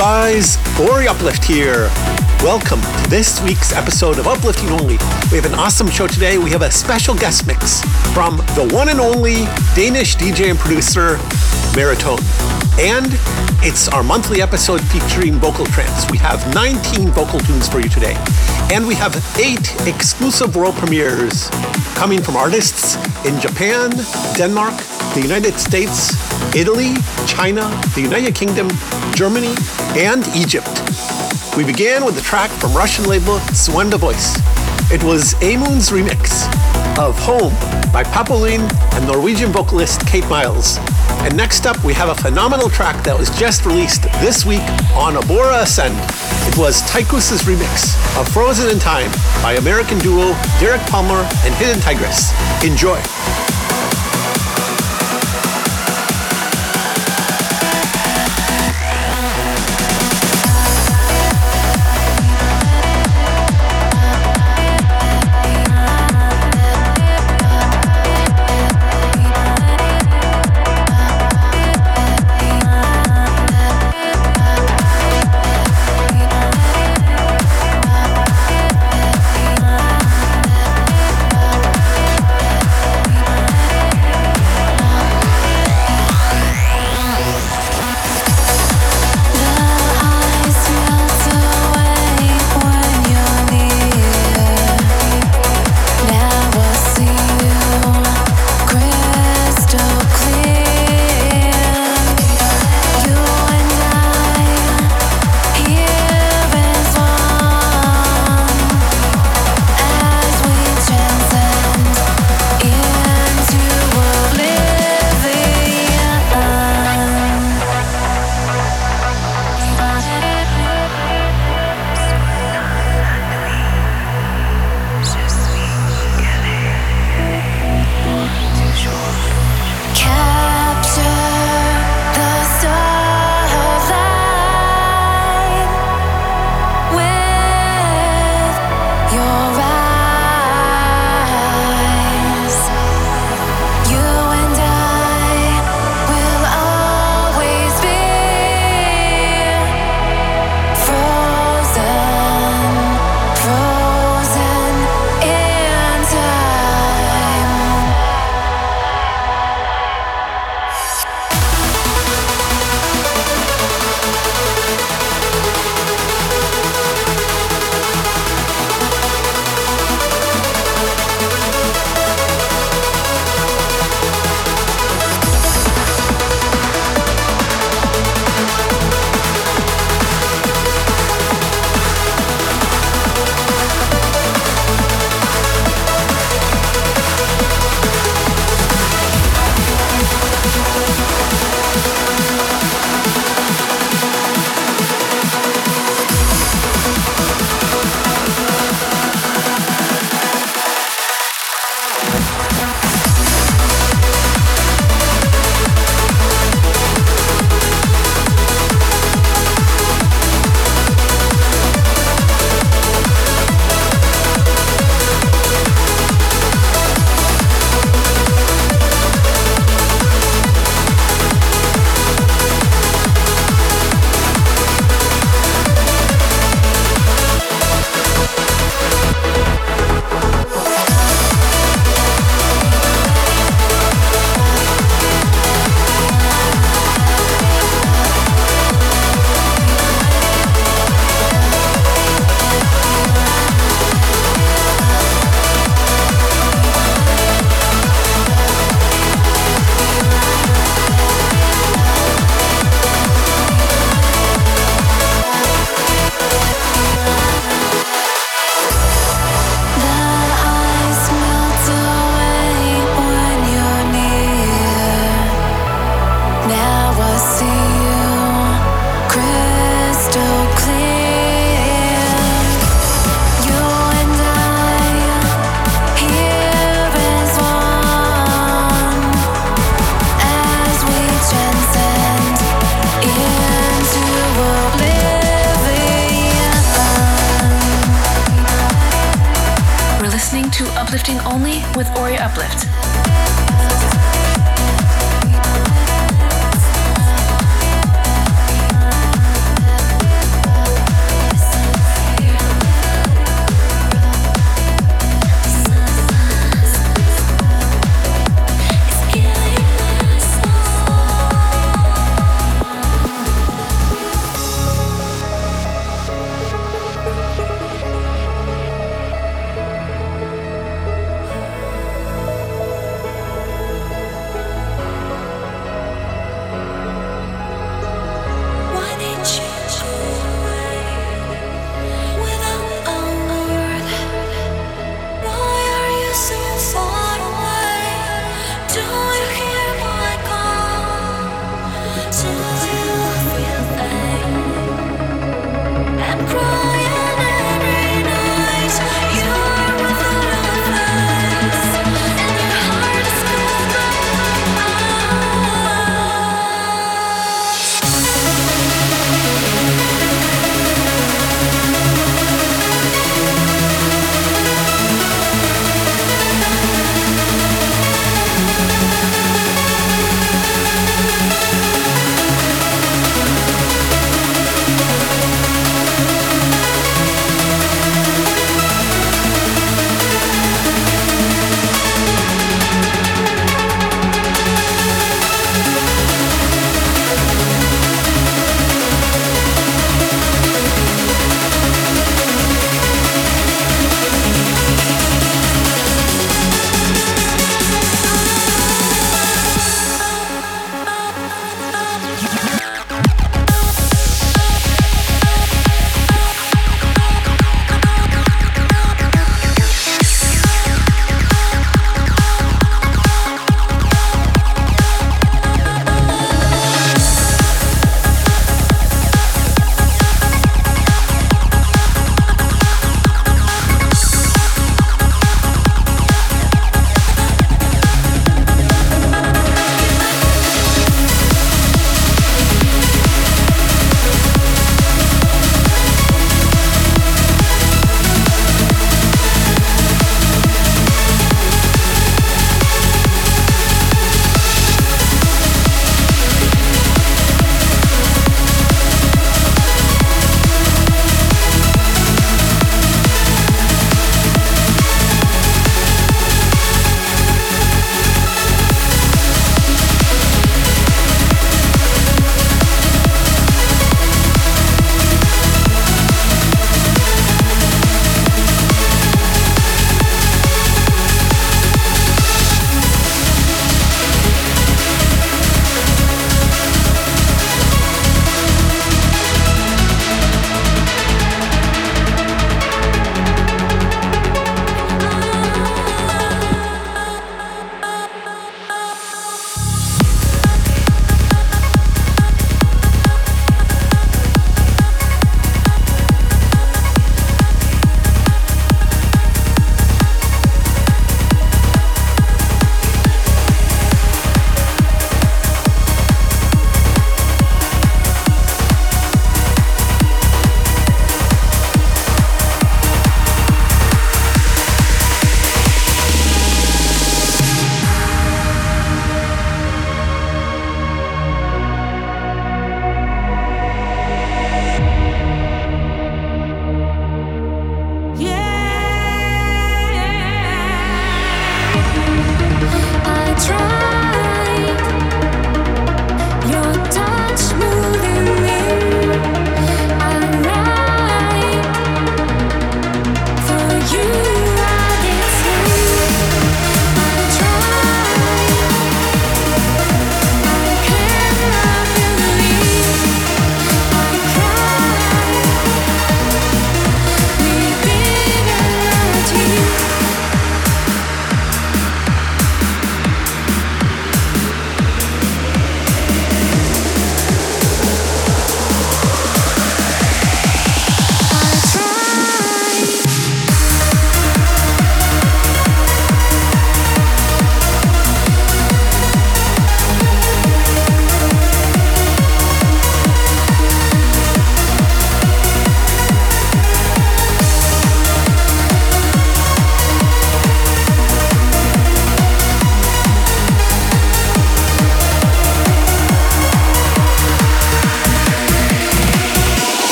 guys, Ori Uplift here. Welcome to this week's episode of Uplifting Only. We have an awesome show today. We have a special guest mix from the one and only Danish DJ and producer Maratone. And it's our monthly episode featuring vocal trance. We have 19 vocal tunes for you today. And we have eight exclusive world premieres coming from artists in Japan, Denmark, the United States, Italy, China, the United Kingdom, Germany, and Egypt. We began with a track from Russian label Suanda Voice. It was Amoon's remix of Home by Papolin and Norwegian vocalist Kate Miles. And next up, we have a phenomenal track that was just released this week on Abora Ascend. It was Tychus's remix of Frozen in Time by American duo Derek Palmer and Hidden Tigress. Enjoy.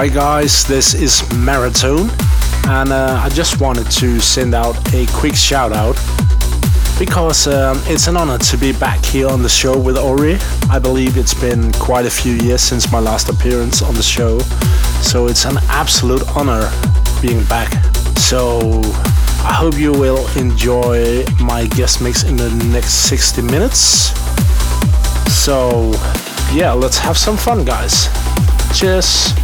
Hi guys, this is Maratone, and uh, I just wanted to send out a quick shout out because um, it's an honor to be back here on the show with Ori. I believe it's been quite a few years since my last appearance on the show, so it's an absolute honor being back. So I hope you will enjoy my guest mix in the next 60 minutes. So, yeah, let's have some fun, guys. Cheers.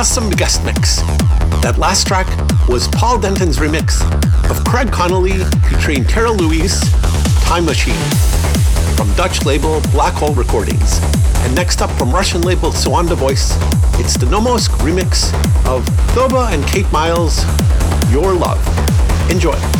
awesome guest mix. That last track was Paul Denton's remix of Craig Connelly featuring Tara Louise, Time Machine, from Dutch label Black Hole Recordings. And next up from Russian label Suanda Voice, it's the Nomosk remix of Thoba and Kate Miles, Your Love. Enjoy.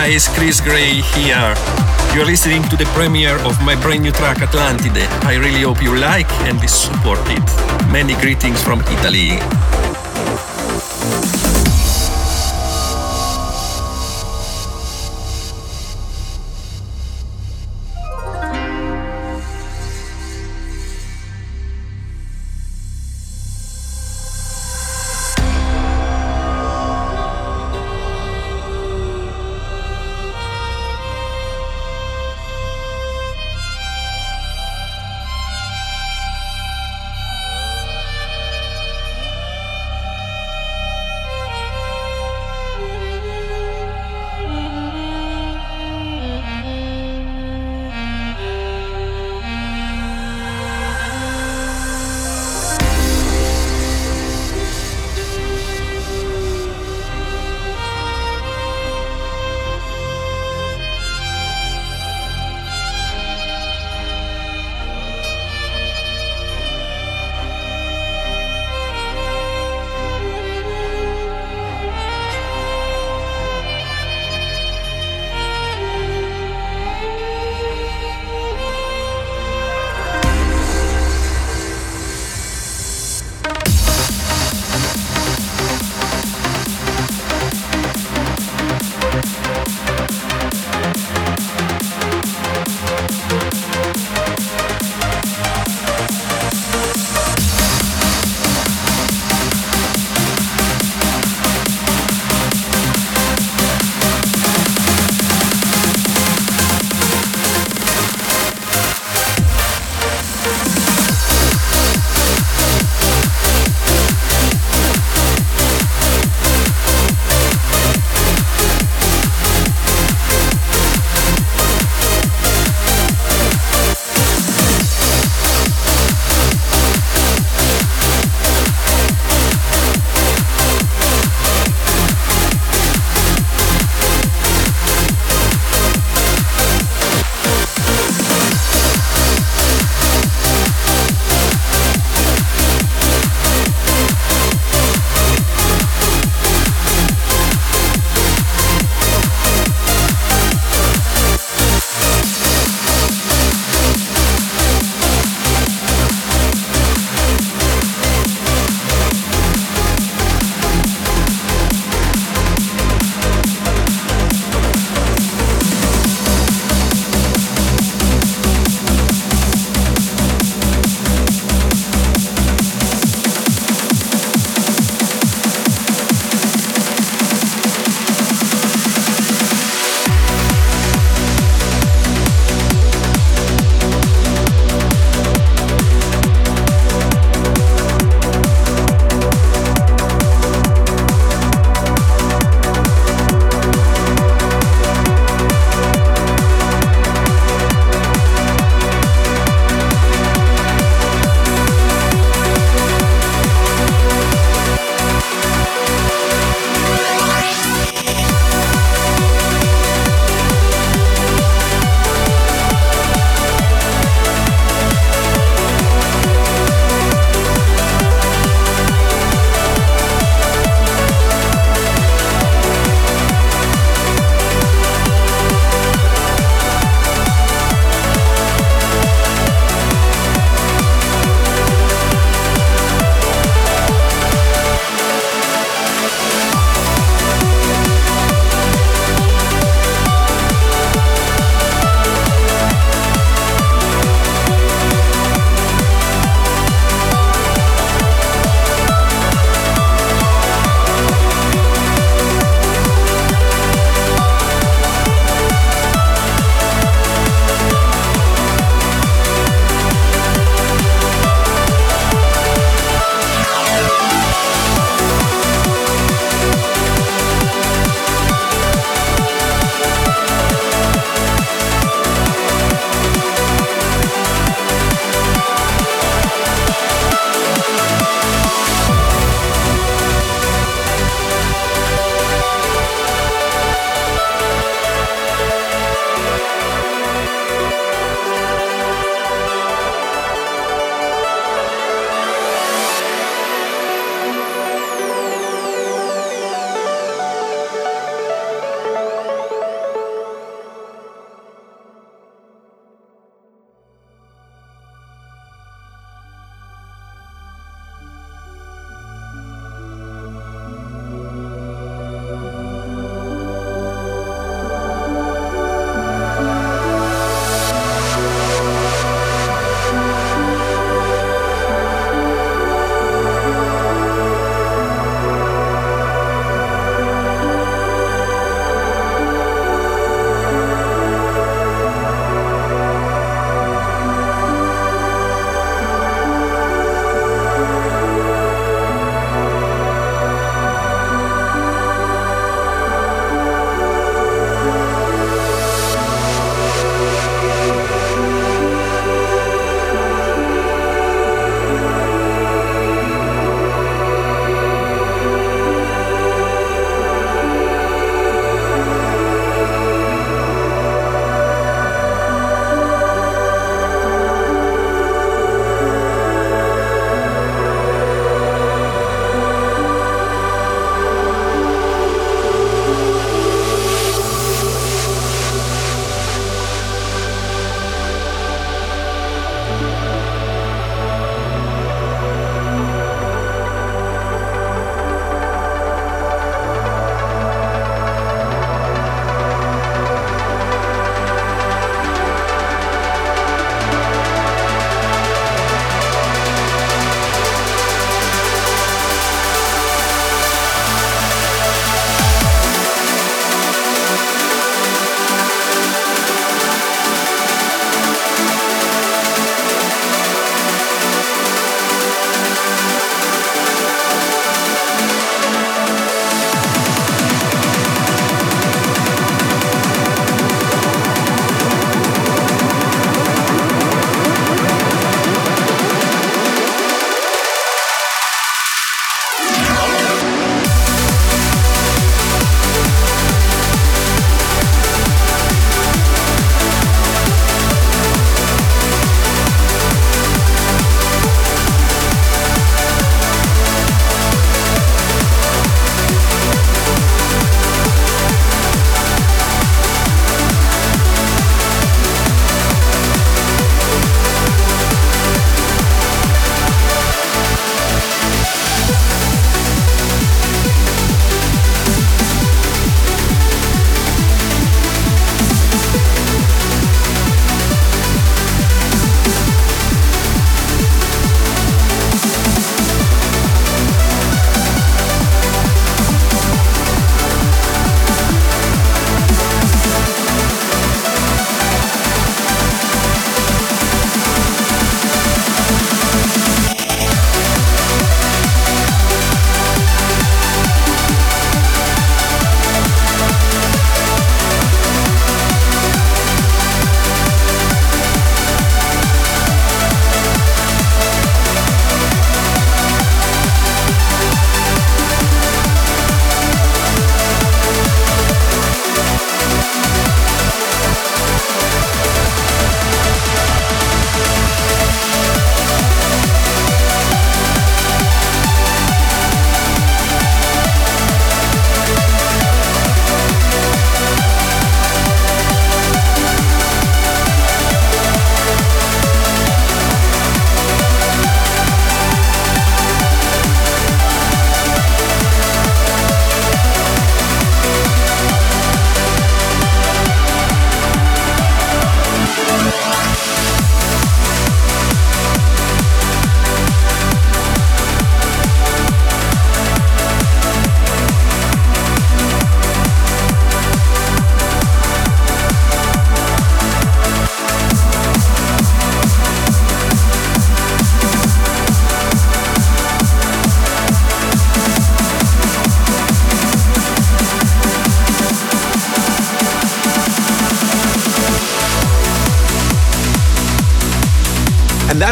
Hi guys, Chris Gray here. You're listening to the premiere of my brand new track Atlantide. I really hope you like and support it. Many greetings from Italy.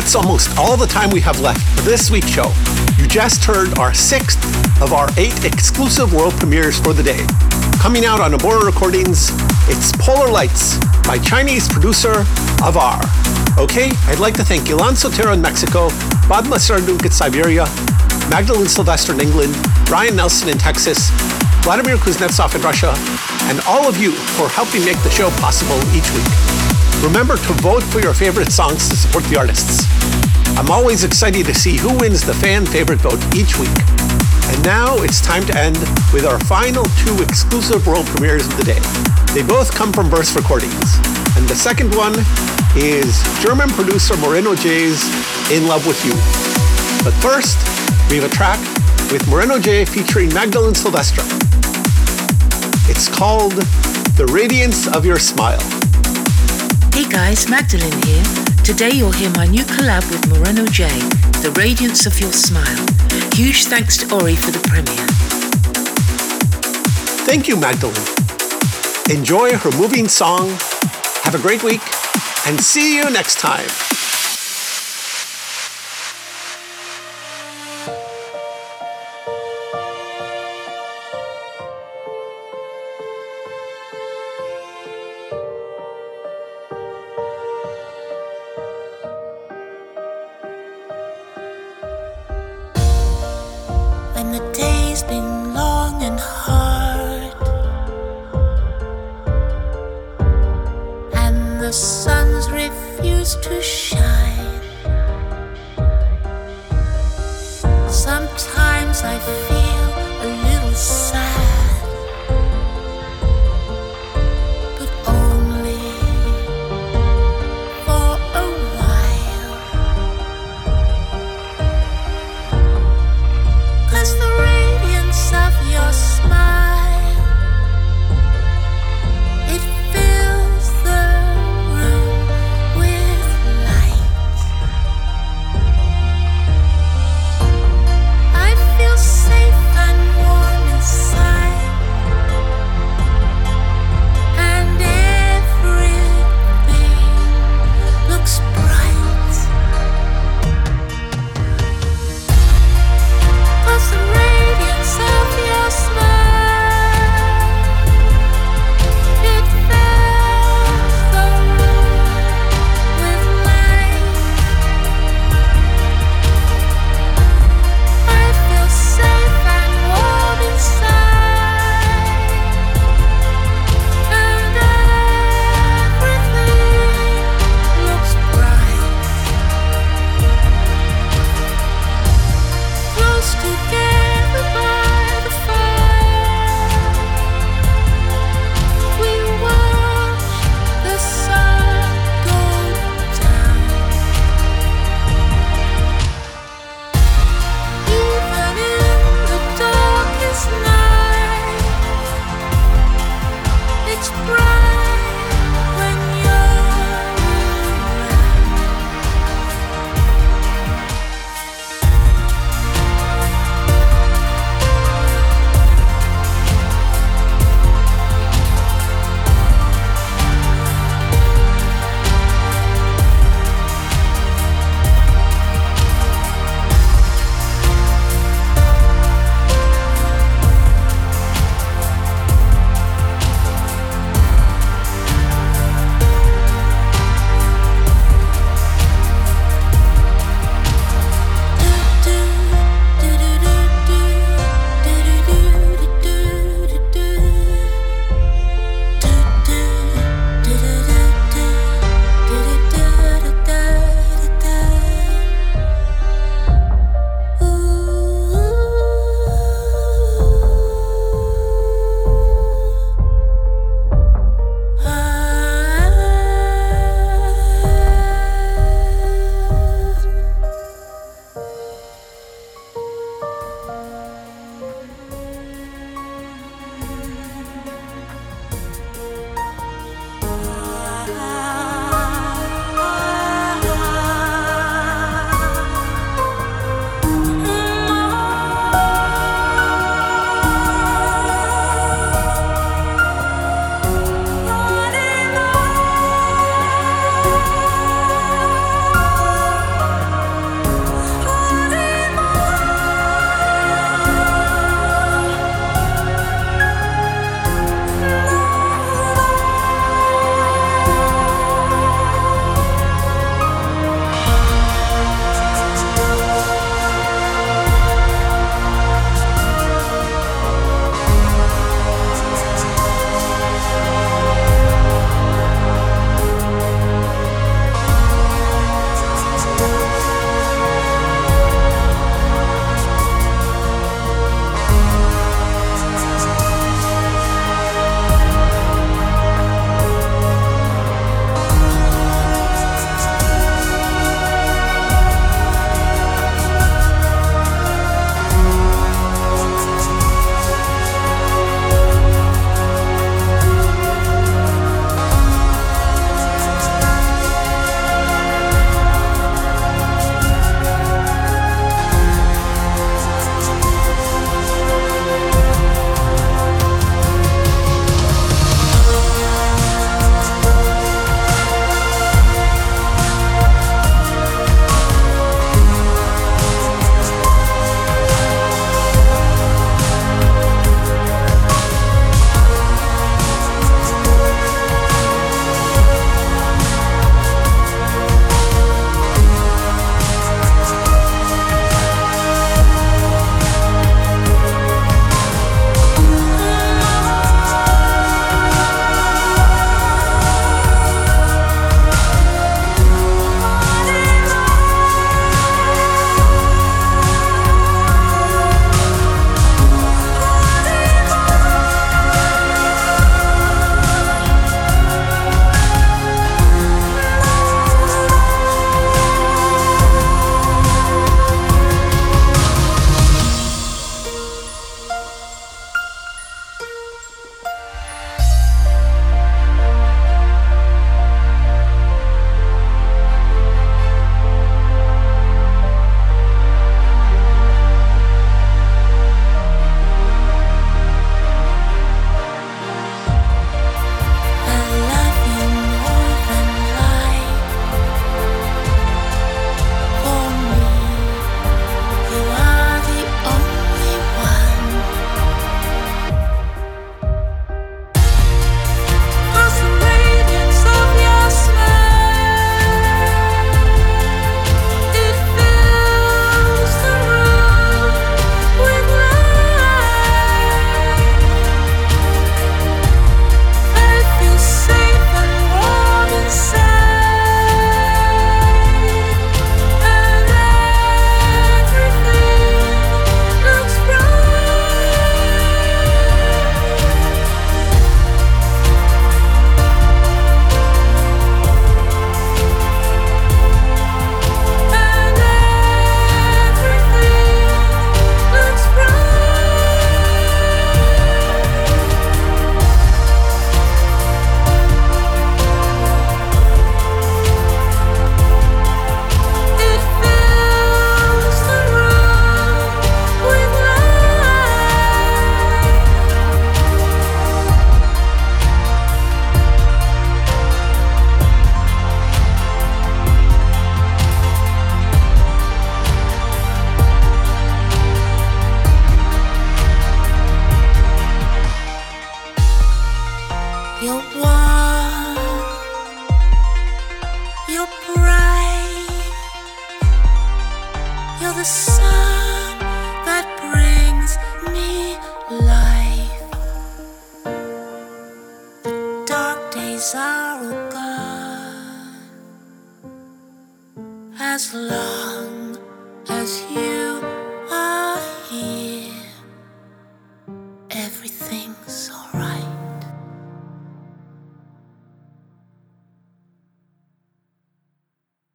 That's almost all the time we have left for this week's show. You just heard our sixth of our eight exclusive world premieres for the day. Coming out on Abora Recordings, it's Polar Lights by Chinese producer Avar. Okay, I'd like to thank Ilan Sotero in Mexico, Badma Sarduk in Siberia, Magdalene Sylvester in England, Ryan Nelson in Texas, Vladimir Kuznetsov in Russia, and all of you for helping make the show possible each week. Remember to vote for your favorite songs to support the artists. I'm always excited to see who wins the fan favorite vote each week. And now it's time to end with our final two exclusive world premieres of the day. They both come from Burst Recordings. And the second one is German producer Moreno J's In Love With You. But first, we have a track with Moreno J featuring Magdalene Silvestre. It's called The Radiance of Your Smile. Hey guys, Magdalene here. Today you'll hear my new collab with Moreno J, The Radiance of Your Smile. Huge thanks to Ori for the premiere. Thank you, Magdalene. Enjoy her moving song. Have a great week, and see you next time.